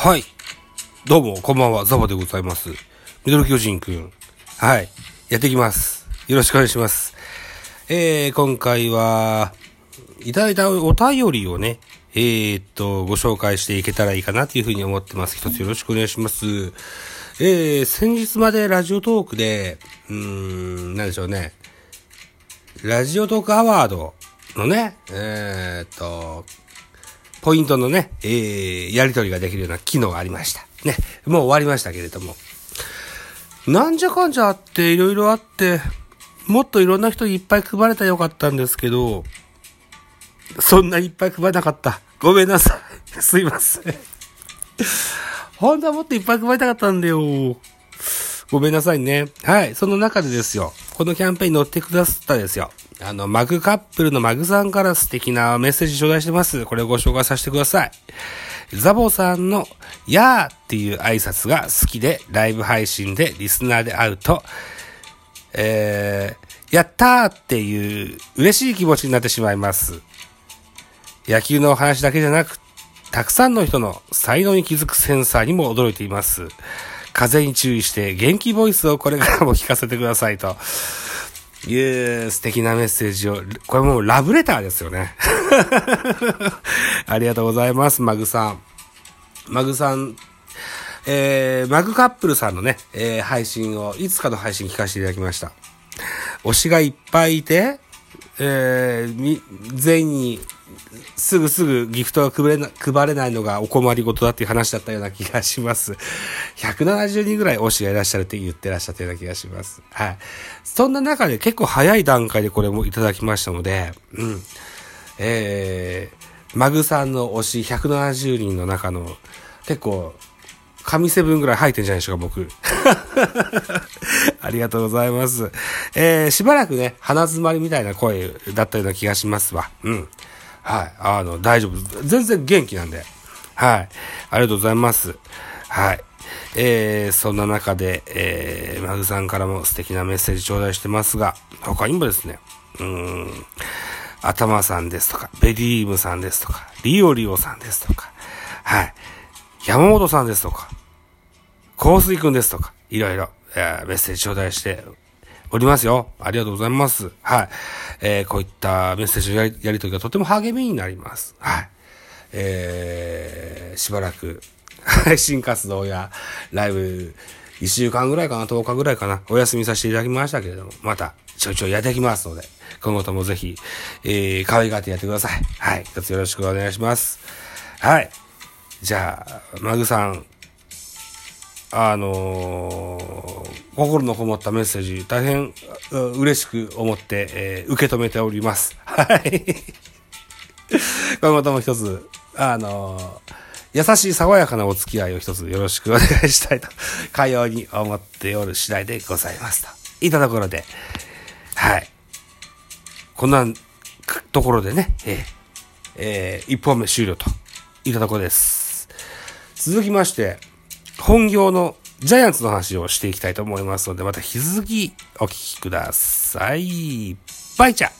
はい。どうも、こんばんは、ザボでございます。ミドル巨人くん。はい。やっていきます。よろしくお願いします。えー、今回は、いただいたお便りをね、えー、っと、ご紹介していけたらいいかなというふうに思ってます。一つよろしくお願いします。えー、先日までラジオトークで、うーん、なんでしょうね。ラジオトークアワードのね、えー、っと、ポイントのね、えー、やり取りができるような機能がありました。ね。もう終わりましたけれども。なんじゃかんじゃあって、いろいろあって、もっといろんな人にいっぱい配れたらよかったんですけど、そんないっぱい配れなかった。ごめんなさい。すいません。本当はもっといっぱい配りたかったんだよ。ごめんなさいね。はい。その中でですよ。このキャンペーンに乗ってくださったですよ。あの、マグカップルのマグさんから素敵なメッセージ頂戴してます。これをご紹介させてください。ザボさんの、やーっていう挨拶が好きで、ライブ配信でリスナーで会うと、えー、やったーっていう嬉しい気持ちになってしまいます。野球のお話だけじゃなく、たくさんの人の才能に気づくセンサーにも驚いています。風に注意して元気ボイスをこれからも聞かせてくださいと。いう素敵なメッセージを、これもうラブレターですよね。ありがとうございます、マグさん。マグさん、えー、マグカップルさんのね、えー、配信を、いつかの配信聞かせていただきました。推しがいっぱいいて、えー、全員に、すぐすぐギフトが配れな配れないのがお困りごとだっていう話だったような気がします。170人ぐらい推しがいらっしゃるって言ってらっしゃったような気がします。はい。そんな中で結構早い段階でこれもいただきましたので、うん。えー、マグさんの推し170人の中の結構、神セブンぐらい入ってんじゃないでしょうか、僕。ありがとうございます。えー、しばらくね、鼻詰まりみたいな声だったような気がしますわ。うん。はい。あの、大丈夫。全然元気なんで。はい。ありがとうございます。はい。えー、そんな中で、えー、マグさんからも素敵なメッセージ頂戴してますが、他にもですね、うーん、頭さんですとか、ベリームさんですとか、リオリオさんですとか、はい。山本さんですとか、香水くんですとか、いろいろ、えーメッセージ頂戴しておりますよ。ありがとうございます。はい。えーこういったメッセージのやりやりとりがとても励みになります。はい。えーしばらく、配信活動やライブ、1週間ぐらいかな、10日ぐらいかな、お休みさせていただきましたけれども、また、ちょいちょいやっていきますので、今後ともぜひ、えー、可愛がってやってください。はい。一つよろしくお願いします。はい。じゃあ、マグさん、あのー心のこもったメッセージ、大変嬉しく思って、えー受け止めております。はい。今後とも一つ、あの優しい爽やかなお付き合いを一つよろしくお願いしたいと、かように思っておる次第でございますと。いたところで、はい。こんなところでね、えーえ一本目終了といたところです。続きまして、本業のジャイアンツの話をしていきたいと思いますので、また引き続きお聞きください。バイチャ